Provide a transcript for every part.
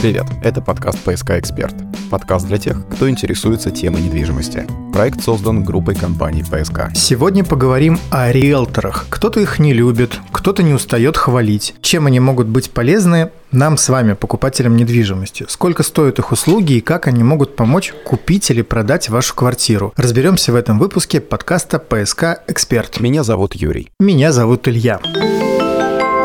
Привет, это подкаст «ПСК Эксперт». Подкаст для тех, кто интересуется темой недвижимости. Проект создан группой компаний «ПСК». Сегодня поговорим о риэлторах. Кто-то их не любит, кто-то не устает хвалить. Чем они могут быть полезны нам с вами, покупателям недвижимости? Сколько стоят их услуги и как они могут помочь купить или продать вашу квартиру? Разберемся в этом выпуске подкаста «ПСК Эксперт». Меня зовут Юрий. Меня зовут Илья.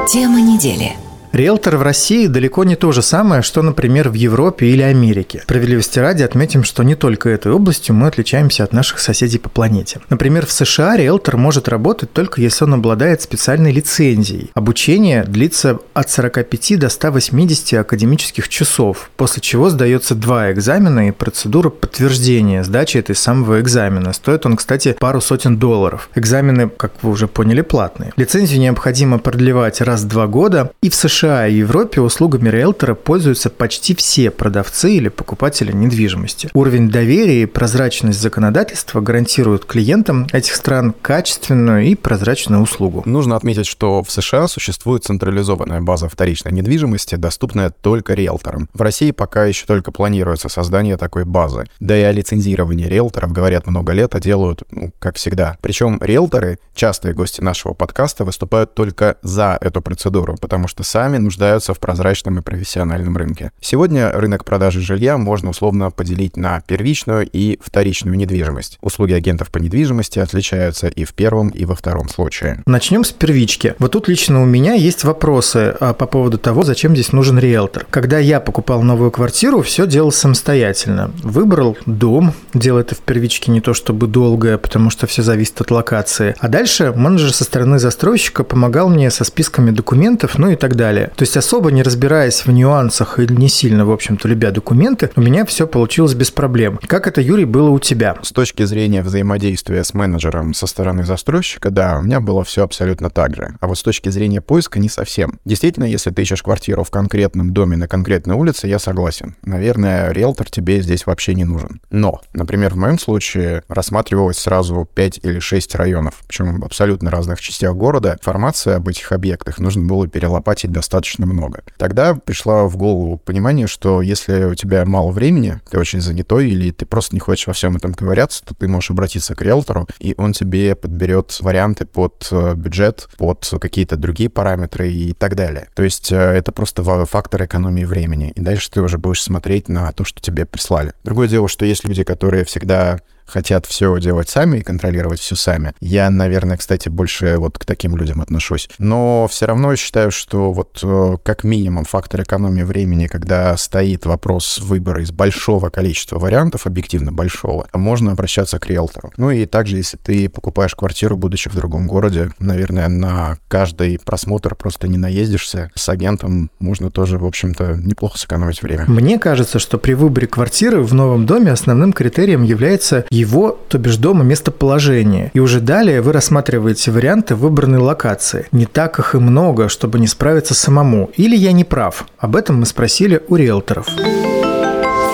Тема недели. Риэлтор в России далеко не то же самое, что, например, в Европе или Америке. Справедливости ради отметим, что не только этой областью мы отличаемся от наших соседей по планете. Например, в США риэлтор может работать только если он обладает специальной лицензией. Обучение длится от 45 до 180 академических часов, после чего сдается два экзамена и процедура подтверждения сдачи этой самого экзамена. Стоит он, кстати, пару сотен долларов. Экзамены, как вы уже поняли, платные. Лицензию необходимо продлевать раз в два года, и в США США и Европе услугами риэлтора пользуются почти все продавцы или покупатели недвижимости. Уровень доверия и прозрачность законодательства гарантируют клиентам этих стран качественную и прозрачную услугу. Нужно отметить, что в США существует централизованная база вторичной недвижимости, доступная только риэлторам. В России пока еще только планируется создание такой базы. Да и о лицензировании риэлторов говорят много лет, а делают, ну, как всегда. Причем риэлторы, частые гости нашего подкаста, выступают только за эту процедуру, потому что сами сами нуждаются в прозрачном и профессиональном рынке. Сегодня рынок продажи жилья можно условно поделить на первичную и вторичную недвижимость. Услуги агентов по недвижимости отличаются и в первом, и во втором случае. Начнем с первички. Вот тут лично у меня есть вопросы а, по поводу того, зачем здесь нужен риэлтор. Когда я покупал новую квартиру, все делал самостоятельно. Выбрал дом, делал это в первичке не то чтобы долго, потому что все зависит от локации. А дальше менеджер со стороны застройщика помогал мне со списками документов, ну и так далее. То есть особо не разбираясь в нюансах или не сильно, в общем-то, любя документы, у меня все получилось без проблем. Как это, Юрий, было у тебя? С точки зрения взаимодействия с менеджером со стороны застройщика, да, у меня было все абсолютно так же. А вот с точки зрения поиска не совсем. Действительно, если ты ищешь квартиру в конкретном доме на конкретной улице, я согласен. Наверное, риэлтор тебе здесь вообще не нужен. Но, например, в моем случае рассматривалось сразу 5 или 6 районов, причем в абсолютно разных частях города. Информация об этих объектах нужно было перелопатить достаточно достаточно много. Тогда пришло в голову понимание, что если у тебя мало времени, ты очень занятой или ты просто не хочешь во всем этом ковыряться, то ты можешь обратиться к риэлтору, и он тебе подберет варианты под э, бюджет, под какие-то другие параметры и так далее. То есть э, это просто фактор экономии времени. И дальше ты уже будешь смотреть на то, что тебе прислали. Другое дело, что есть люди, которые всегда хотят все делать сами и контролировать все сами. Я, наверное, кстати, больше вот к таким людям отношусь. Но все равно считаю, что вот э, как минимум фактор экономии времени, когда стоит вопрос выбора из большого количества вариантов, объективно большого, можно обращаться к риэлтору. Ну и также, если ты покупаешь квартиру, будучи в другом городе, наверное, на каждый просмотр просто не наездишься. С агентом можно тоже, в общем-то, неплохо сэкономить время. Мне кажется, что при выборе квартиры в новом доме основным критерием является его, то бишь дома, местоположение. И уже далее вы рассматриваете варианты выбранной локации. Не так их и много, чтобы не справиться самому. Или я не прав? Об этом мы спросили у риэлторов.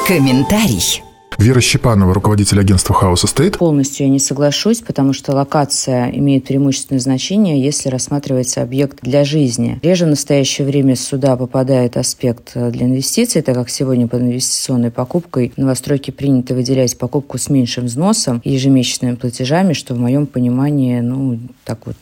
Комментарий. Вера Щепанова, руководитель агентства House Estate. Полностью я не соглашусь, потому что локация имеет преимущественное значение, если рассматривается объект для жизни. Реже в настоящее время сюда попадает аспект для инвестиций, так как сегодня под инвестиционной покупкой в новостройке принято выделять покупку с меньшим взносом и ежемесячными платежами, что в моем понимании, ну, так вот,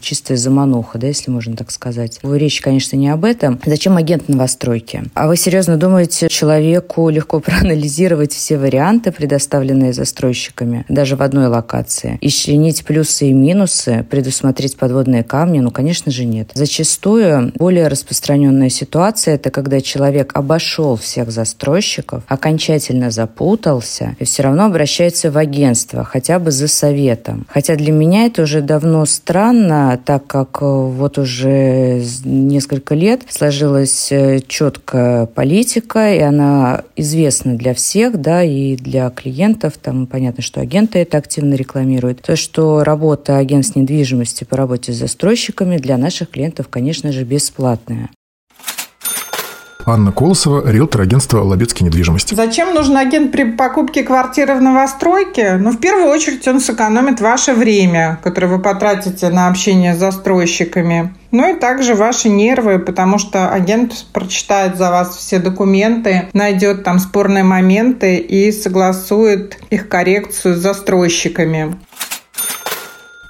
чистая замануха, да, если можно так сказать. Речь, конечно, не об этом. Зачем агент новостройки? А вы серьезно думаете, человеку легко проанализировать все варианты варианты, предоставленные застройщиками, даже в одной локации. Исчленить плюсы и минусы, предусмотреть подводные камни, ну, конечно же, нет. Зачастую более распространенная ситуация – это когда человек обошел всех застройщиков, окончательно запутался и все равно обращается в агентство, хотя бы за советом. Хотя для меня это уже давно странно, так как э, вот уже несколько лет сложилась э, четкая политика, и она известна для всех, да, и для клиентов. Там понятно, что агенты это активно рекламируют. То, что работа агентств недвижимости по работе с застройщиками для наших клиентов, конечно же, бесплатная. Анна Колосова, риэлтор агентства «Лобецкий недвижимость». Зачем нужен агент при покупке квартиры в новостройке? Ну, в первую очередь, он сэкономит ваше время, которое вы потратите на общение с застройщиками. Ну и также ваши нервы, потому что агент прочитает за вас все документы, найдет там спорные моменты и согласует их коррекцию с застройщиками.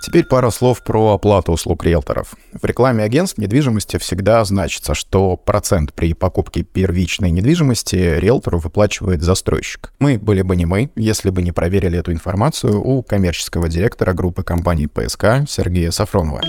Теперь пара слов про оплату услуг риэлторов. В рекламе агентств недвижимости всегда значится, что процент при покупке первичной недвижимости риэлтору выплачивает застройщик. Мы были бы не мы, если бы не проверили эту информацию у коммерческого директора группы компаний ПСК Сергея Сафронова.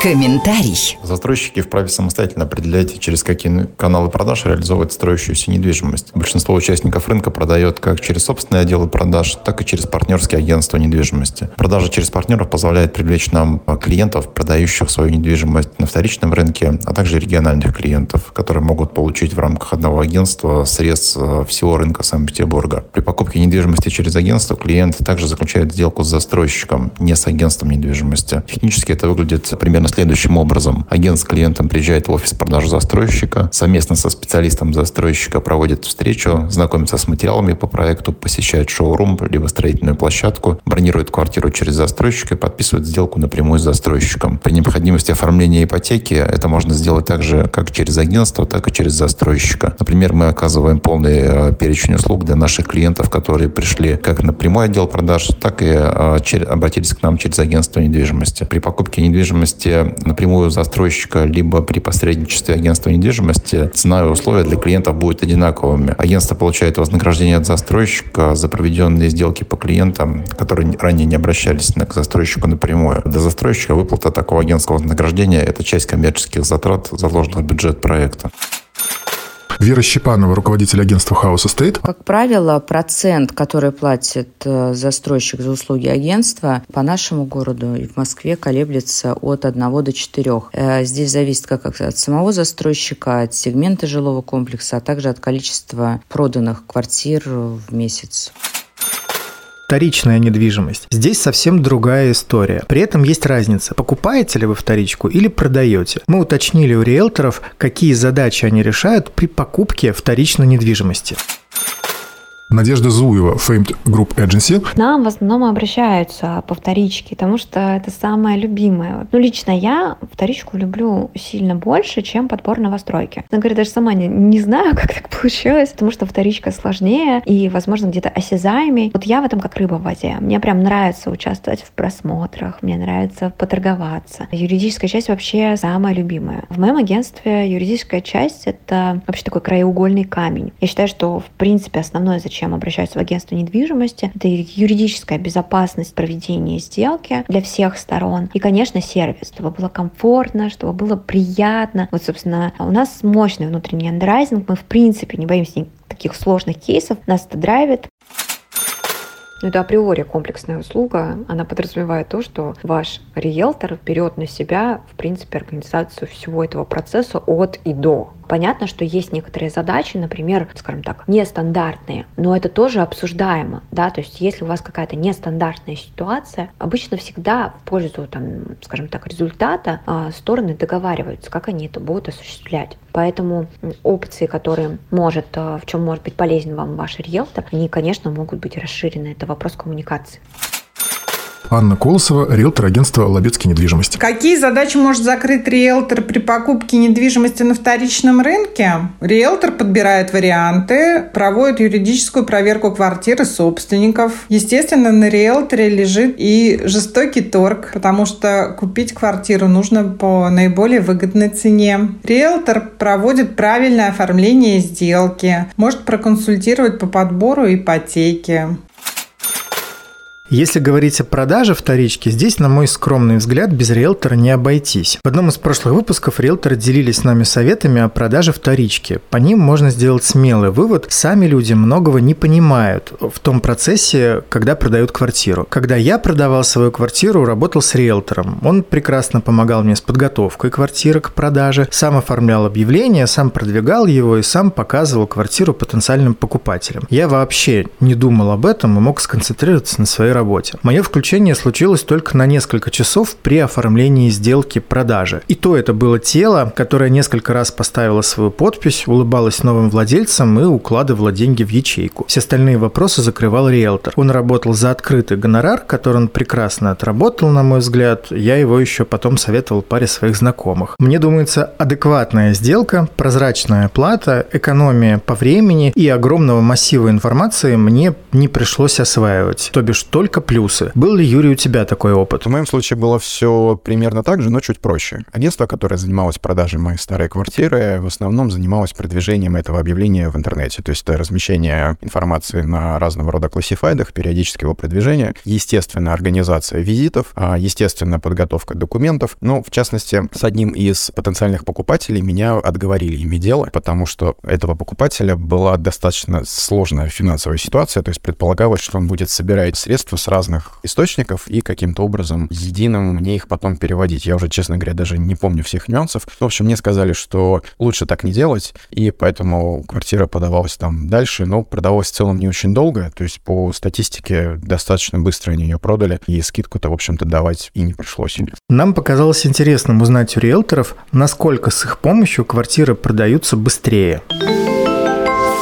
Комментарий. Застройщики вправе самостоятельно определять, через какие каналы продаж реализовывать строящуюся недвижимость. Большинство участников рынка продает как через собственные отделы продаж, так и через партнерские агентства недвижимости. Продажа через партнеров позволяет привлечь нам клиентов, продающих свою недвижимость на вторичном рынке, а также региональных клиентов, которые могут получить в рамках одного агентства срез э, всего рынка Санкт-Петербурга. При покупке недвижимости через агентство клиент также заключает сделку с застройщиком, не с агентством недвижимости. Технически это выглядит примерно следующим образом. Агент с клиентом приезжает в офис продажи застройщика, совместно со специалистом застройщика проводит встречу, знакомится с материалами по проекту, посещает шоурум, либо строительную площадку, бронирует квартиру через застройщика и подписывает сделку напрямую с застройщиком. При необходимости оформления ипотеки это можно сделать также как через агентство, так и через застройщика. Например, мы оказываем полный э, перечень услуг для наших клиентов, которые пришли как на прямой отдел продаж, так и э, обратились к нам через агентство недвижимости. При покупке недвижимости напрямую застройщика, либо при посредничестве агентства недвижимости, цена и условия для клиентов будут одинаковыми. Агентство получает вознаграждение от застройщика за проведенные сделки по клиентам, которые ранее не обращались к застройщику напрямую. Для застройщика выплата такого агентского вознаграждения – это часть коммерческих затрат, заложенных в бюджет проекта. Вера Щепанова, руководитель агентства House Estate. Как правило, процент, который платит э, застройщик за услуги агентства, по нашему городу и в Москве колеблется от 1 до 4. Э, здесь зависит как от самого застройщика, от сегмента жилого комплекса, а также от количества проданных квартир в месяц вторичная недвижимость. Здесь совсем другая история. При этом есть разница, покупаете ли вы вторичку или продаете. Мы уточнили у риэлторов, какие задачи они решают при покупке вторичной недвижимости. Надежда Зуева, Famed Group Agency. Нам в основном обращаются по вторичке, потому что это самое любимое. Ну, лично я вторичку люблю сильно больше, чем подбор новостройки. Я говорю, даже сама не, не знаю, как так получилось, потому что вторичка сложнее и, возможно, где-то осязаемей. Вот я в этом как рыба в воде. Мне прям нравится участвовать в просмотрах, мне нравится поторговаться. Юридическая часть вообще самая любимая. В моем агентстве юридическая часть — это вообще такой краеугольный камень. Я считаю, что, в принципе, основное, зачем чем обращаются в агентство недвижимости. Это юридическая безопасность проведения сделки для всех сторон. И, конечно, сервис, чтобы было комфортно, чтобы было приятно. Вот, собственно, у нас мощный внутренний андеррайзинг. Мы, в принципе, не боимся таких сложных кейсов. Нас это драйвит. Но это априори комплексная услуга. Она подразумевает то, что ваш риэлтор берет на себя, в принципе, организацию всего этого процесса от и до. Понятно, что есть некоторые задачи, например, скажем так, нестандартные, но это тоже обсуждаемо, да, то есть если у вас какая-то нестандартная ситуация, обычно всегда в пользу, там, скажем так, результата а, стороны договариваются, как они это будут осуществлять. Поэтому опции, которые может, а, в чем может быть полезен вам ваш риэлтор, они, конечно, могут быть расширены. Это вопрос коммуникации. Анна Колосова, риэлтор агентства «Лобецкий недвижимость». Какие задачи может закрыть риэлтор при покупке недвижимости на вторичном рынке? Риэлтор подбирает варианты, проводит юридическую проверку квартиры собственников. Естественно, на риэлторе лежит и жестокий торг, потому что купить квартиру нужно по наиболее выгодной цене. Риэлтор проводит правильное оформление сделки, может проконсультировать по подбору ипотеки. Если говорить о продаже вторички, здесь, на мой скромный взгляд, без риэлтора не обойтись. В одном из прошлых выпусков риэлторы делились с нами советами о продаже вторички. По ним можно сделать смелый вывод. Сами люди многого не понимают в том процессе, когда продают квартиру. Когда я продавал свою квартиру, работал с риэлтором. Он прекрасно помогал мне с подготовкой квартиры к продаже, сам оформлял объявление, сам продвигал его и сам показывал квартиру потенциальным покупателям. Я вообще не думал об этом и мог сконцентрироваться на своей работе. Мое включение случилось только на несколько часов при оформлении сделки продажи. И то это было тело, которое несколько раз поставило свою подпись, улыбалось новым владельцам и укладывало деньги в ячейку. Все остальные вопросы закрывал риэлтор. Он работал за открытый гонорар, который он прекрасно отработал, на мой взгляд. Я его еще потом советовал паре своих знакомых. Мне думается, адекватная сделка, прозрачная плата, экономия по времени и огромного массива информации мне не пришлось осваивать. То бишь только плюсы. Был ли, Юрий, у тебя такой опыт? В моем случае было все примерно так же, но чуть проще. Агентство, которое занималось продажей моей старой квартиры, в основном занималось продвижением этого объявления в интернете. То есть это размещение информации на разного рода классифайдах, периодически его продвижение, естественно, организация визитов, а, естественно, подготовка документов. Ну, в частности, с одним из потенциальных покупателей меня отговорили ими дело, потому что этого покупателя была достаточно сложная финансовая ситуация, то есть предполагалось, что он будет собирать средства с разных источников и каким-то образом единым мне их потом переводить. Я уже, честно говоря, даже не помню всех нюансов. В общем, мне сказали, что лучше так не делать, и поэтому квартира подавалась там дальше, но продавалась в целом не очень долго, то есть по статистике достаточно быстро они ее продали, и скидку-то, в общем-то, давать и не пришлось. Нам показалось интересным узнать у риэлторов, насколько с их помощью квартиры продаются быстрее.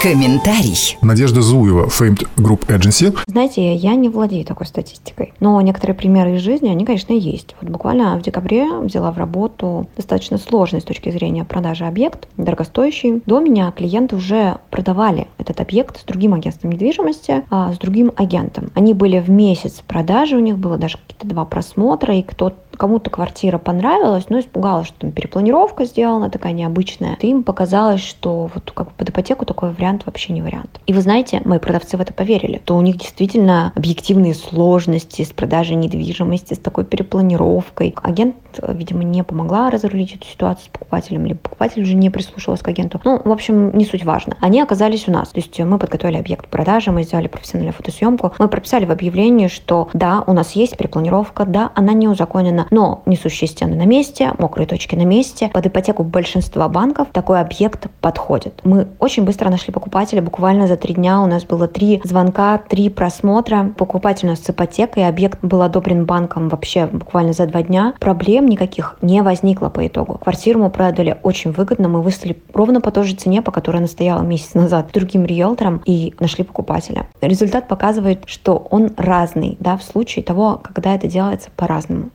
Комментарий. Надежда Зуева, Famed Group Agency. Знаете, я не владею такой статистикой, но некоторые примеры из жизни, они, конечно, есть. Вот буквально в декабре взяла в работу достаточно сложный с точки зрения продажи объект, дорогостоящий. До меня клиенты уже продавали этот объект с другим агентством недвижимости, а с другим агентом. Они были в месяц продажи, у них было даже какие-то два просмотра, и кто кому-то квартира понравилась, но испугалась, что там перепланировка сделана такая необычная. И им показалось, что вот как бы под ипотеку такой вариант вообще не вариант. И вы знаете, мои продавцы в это поверили, то у них действительно объективные сложности с продажей недвижимости, с такой перепланировкой. Агент, видимо, не помогла разрулить эту ситуацию с покупателем, либо покупатель уже не прислушивался к агенту. Ну, в общем, не суть важно. Они оказались у нас. То есть мы подготовили объект продажи, мы сделали профессиональную фотосъемку, мы прописали в объявлении, что да, у нас есть перепланировка, да, она не узаконена, но несущие стены на месте, мокрые точки на месте. Под ипотеку большинства банков такой объект подходит. Мы очень быстро нашли покупателя, буквально за три дня у нас было три звонка, три просмотра. Покупатель у нас с ипотекой, объект был одобрен банком вообще буквально за два дня. Проблем никаких не возникло по итогу. Квартиру мы продали очень выгодно, мы выставили ровно по той же цене, по которой она стояла месяц назад другим риэлтором и нашли покупателя. Результат показывает, что он разный, да, в случае того, когда это делается по-разному.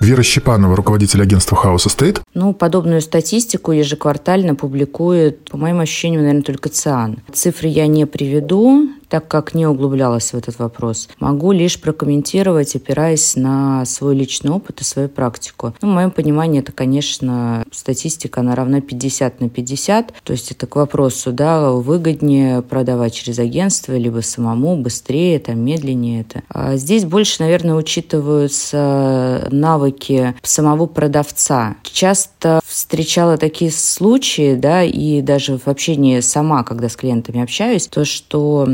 Вера Щепанова, руководитель агентства House Estate. Ну, подобную статистику ежеквартально публикует, по моим ощущениям, наверное, только ЦИАН. Цифры я не приведу, так как не углублялась в этот вопрос. Могу лишь прокомментировать, опираясь на свой личный опыт и свою практику. Ну, в моем понимании, это, конечно, статистика, она равна 50 на 50. То есть это к вопросу, да, выгоднее продавать через агентство, либо самому, быстрее, там, медленнее это. А здесь больше, наверное, учитываются навыки самого продавца. Часто встречала такие случаи, да, и даже в общении сама, когда с клиентами общаюсь, то, что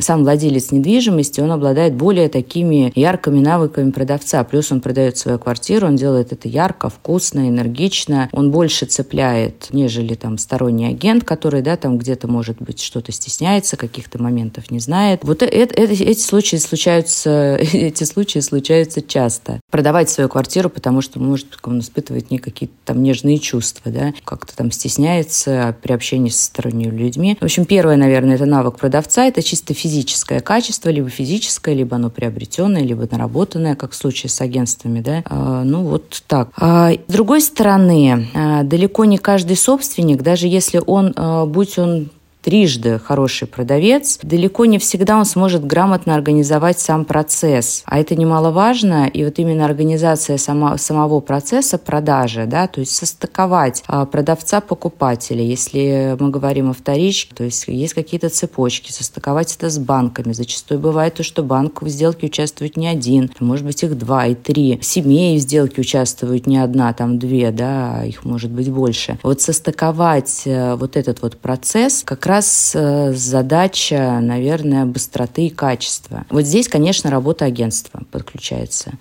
сам владелец недвижимости, он обладает более такими яркими навыками продавца. Плюс он продает свою квартиру, он делает это ярко, вкусно, энергично. Он больше цепляет, нежели там сторонний агент, который, да, там где-то, может быть, что-то стесняется, каких-то моментов не знает. Вот это, это, эти случаи случаются, эти случаи случаются часто. Продавать свою квартиру, потому что, может, он испытывает не какие-то там нежные чувства, да, как-то там стесняется при общении со сторонними людьми. В общем, первое, наверное, это навык продавца, это чисто физическое качество, либо физическое, либо оно приобретенное, либо наработанное, как в случае с агентствами, да. А, ну, вот так. А, с другой стороны, а, далеко не каждый собственник, даже если он, будь он трижды хороший продавец, далеко не всегда он сможет грамотно организовать сам процесс. А это немаловажно, и вот именно организация сама, самого процесса продажи, да, то есть состыковать а, продавца-покупателя, если мы говорим о вторичке, то есть есть какие-то цепочки, состыковать это с банками. Зачастую бывает то, что банк в сделке участвует не один, может быть их два и три. Семей в сделке участвуют не одна, там две, да, их может быть больше. Вот состыковать э, вот этот вот процесс как раз раз э, задача, наверное, быстроты и качества. Вот здесь, конечно, работа агентства подключается.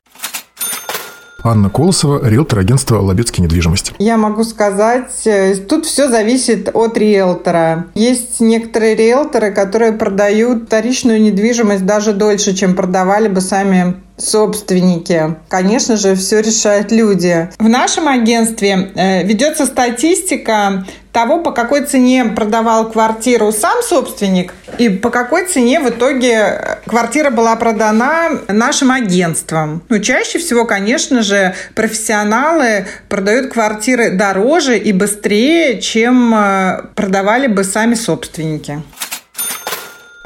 Анна Колосова, риэлтор агентства «Лобецкий недвижимость». Я могу сказать, э, тут все зависит от риэлтора. Есть некоторые риэлторы, которые продают вторичную недвижимость даже дольше, чем продавали бы сами собственники. Конечно же, все решают люди. В нашем агентстве э, ведется статистика того, по какой цене продавал квартиру сам собственник и по какой цене в итоге квартира была продана нашим агентством. Ну, чаще всего, конечно же, профессионалы продают квартиры дороже и быстрее, чем э, продавали бы сами собственники.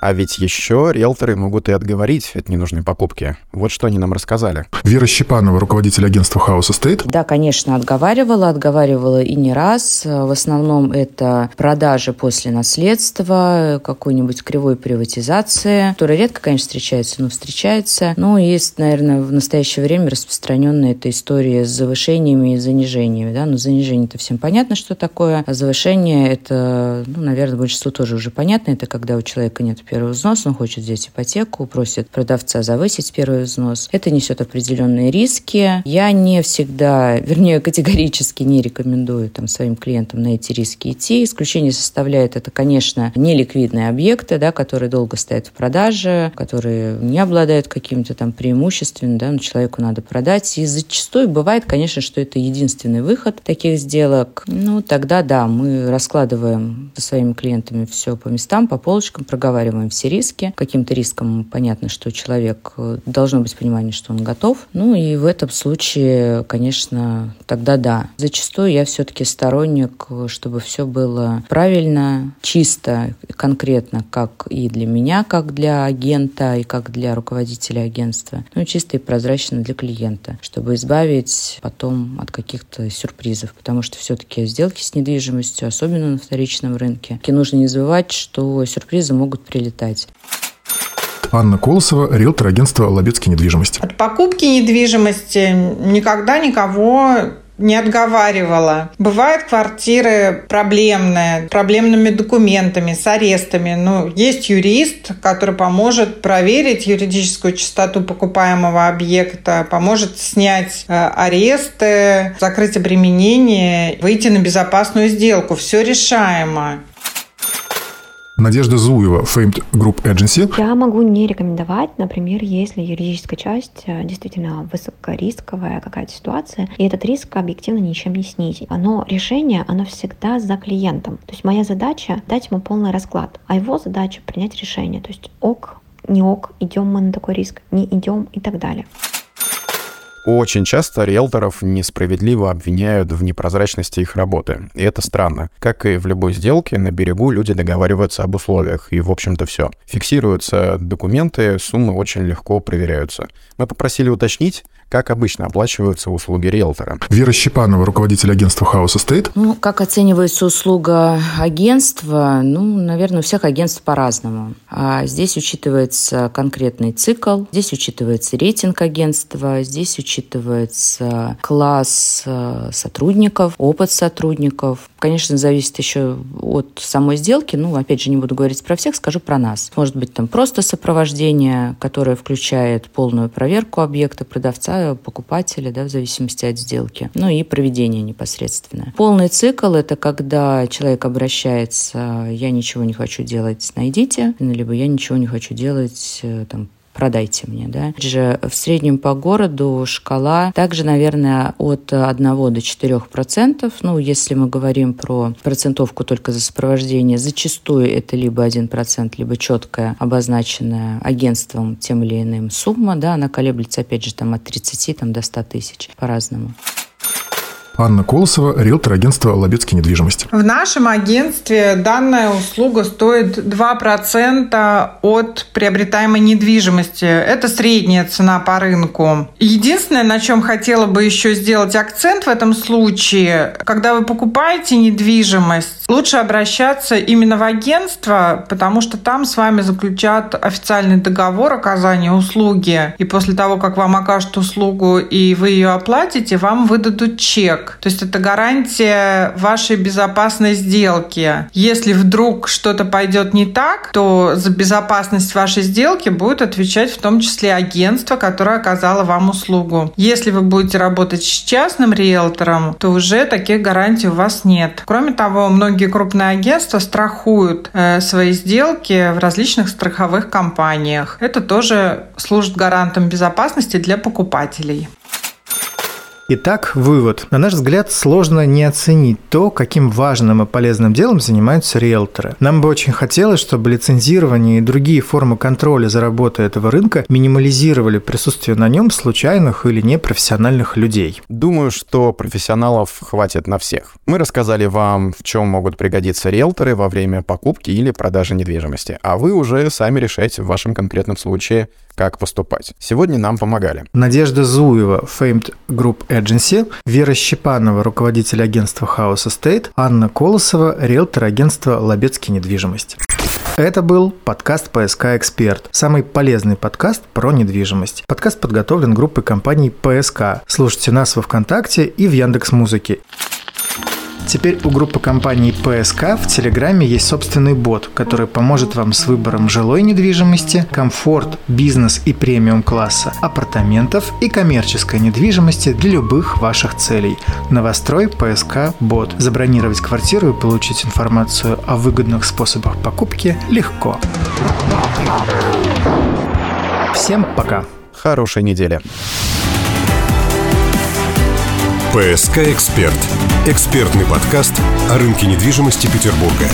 А ведь еще риэлторы могут и отговорить от ненужной покупки. Вот что они нам рассказали. Вера Щепанова, руководитель агентства House Estate. Да, конечно, отговаривала, отговаривала и не раз. В основном это продажи после наследства, какой-нибудь кривой приватизации, которая редко, конечно, встречается, но встречается. Ну, есть, наверное, в настоящее время распространенная эта история с завышениями и занижениями. Да? Ну, занижение это всем понятно, что такое. А завышение это, ну, наверное, большинству тоже уже понятно. Это когда у человека нет первый взнос, он хочет взять ипотеку, просит продавца завысить первый взнос. Это несет определенные риски. Я не всегда, вернее, категорически не рекомендую там, своим клиентам на эти риски идти. Исключение составляет это, конечно, неликвидные объекты, да, которые долго стоят в продаже, которые не обладают какими-то там преимуществами, да, но человеку надо продать. И зачастую бывает, конечно, что это единственный выход таких сделок. Ну, тогда да, мы раскладываем со своими клиентами все по местам, по полочкам, проговариваем оцениваем все риски. Каким-то риском понятно, что человек э, должно быть понимание, что он готов. Ну и в этом случае, конечно, тогда да. Зачастую я все-таки сторонник, чтобы все было правильно, чисто, конкретно, как и для меня, как для агента и как для руководителя агентства. Ну чисто и прозрачно для клиента, чтобы избавить потом от каких-то сюрпризов. Потому что все-таки сделки с недвижимостью, особенно на вторичном рынке, нужно не забывать, что сюрпризы могут прилететь прилетать. Анна Колосова, риэлтор агентства «Лобецкий недвижимость». От покупки недвижимости никогда никого не отговаривала. Бывают квартиры проблемные, проблемными документами, с арестами. Ну, есть юрист, который поможет проверить юридическую чистоту покупаемого объекта, поможет снять э, аресты, закрыть обременение, выйти на безопасную сделку. Все решаемо. Надежда Зуева, Famed Group Agency. Я могу не рекомендовать, например, если юридическая часть э, действительно высокорисковая какая-то ситуация, и этот риск объективно ничем не снизить. Но решение, оно всегда за клиентом. То есть моя задача дать ему полный расклад, а его задача принять решение. То есть ок, не ок, идем мы на такой риск, не идем и так далее. Очень часто риэлторов несправедливо обвиняют в непрозрачности их работы. И это странно. Как и в любой сделке, на берегу люди договариваются об условиях, и, в общем-то, все. Фиксируются документы, суммы очень легко проверяются. Мы попросили уточнить, как обычно оплачиваются услуги риэлтора? Вера Щепанова, руководитель агентства House Estate. Ну, как оценивается услуга агентства? Ну, наверное, у всех агентств по-разному. А здесь учитывается конкретный цикл, здесь учитывается рейтинг агентства, здесь учитывается класс э, сотрудников, опыт сотрудников. Конечно, зависит еще от самой сделки. Ну, опять же, не буду говорить про всех, скажу про нас. Может быть, там просто сопровождение, которое включает полную проверку объекта продавца, покупателя, да, в зависимости от сделки. Ну и проведение непосредственно. Полный цикл – это когда человек обращается, я ничего не хочу делать, найдите, либо я ничего не хочу делать, э, там, продайте мне, да. Же в среднем по городу шкала также, наверное, от 1 до 4 процентов. Ну, если мы говорим про процентовку только за сопровождение, зачастую это либо 1 процент, либо четкая обозначенная агентством тем или иным сумма, да, она колеблется, опять же, там от 30 там, до 100 тысяч по-разному. Анна Колосова, риэлтор агентства «Лобецкий недвижимость». В нашем агентстве данная услуга стоит 2% от приобретаемой недвижимости. Это средняя цена по рынку. Единственное, на чем хотела бы еще сделать акцент в этом случае, когда вы покупаете недвижимость, лучше обращаться именно в агентство, потому что там с вами заключат официальный договор оказания услуги. И после того, как вам окажут услугу и вы ее оплатите, вам выдадут чек чек. То есть это гарантия вашей безопасной сделки. Если вдруг что-то пойдет не так, то за безопасность вашей сделки будет отвечать в том числе агентство, которое оказало вам услугу. Если вы будете работать с частным риэлтором, то уже таких гарантий у вас нет. Кроме того, многие крупные агентства страхуют э, свои сделки в различных страховых компаниях. Это тоже служит гарантом безопасности для покупателей. Итак, вывод. На наш взгляд, сложно не оценить то, каким важным и полезным делом занимаются риэлторы. Нам бы очень хотелось, чтобы лицензирование и другие формы контроля за работой этого рынка минимализировали присутствие на нем случайных или непрофессиональных людей. Думаю, что профессионалов хватит на всех. Мы рассказали вам, в чем могут пригодиться риэлторы во время покупки или продажи недвижимости, а вы уже сами решаете в вашем конкретном случае, как поступать. Сегодня нам помогали. Надежда Зуева, Famed Group Agency, Вера Щепанова, руководитель агентства House Estate, Анна Колосова, риэлтор агентства Лобецкий недвижимость. Это был подкаст «ПСК Эксперт», самый полезный подкаст про недвижимость. Подкаст подготовлен группой компаний «ПСК». Слушайте нас во Вконтакте и в Яндекс Музыке. Теперь у группы компаний ПСК в Телеграме есть собственный бот, который поможет вам с выбором жилой недвижимости, комфорт, бизнес и премиум класса, апартаментов и коммерческой недвижимости для любых ваших целей. Новострой ПСК Бот. Забронировать квартиру и получить информацию о выгодных способах покупки легко. Всем пока! Хорошей недели! ПСК «Эксперт» – экспертный подкаст о рынке недвижимости Петербурга.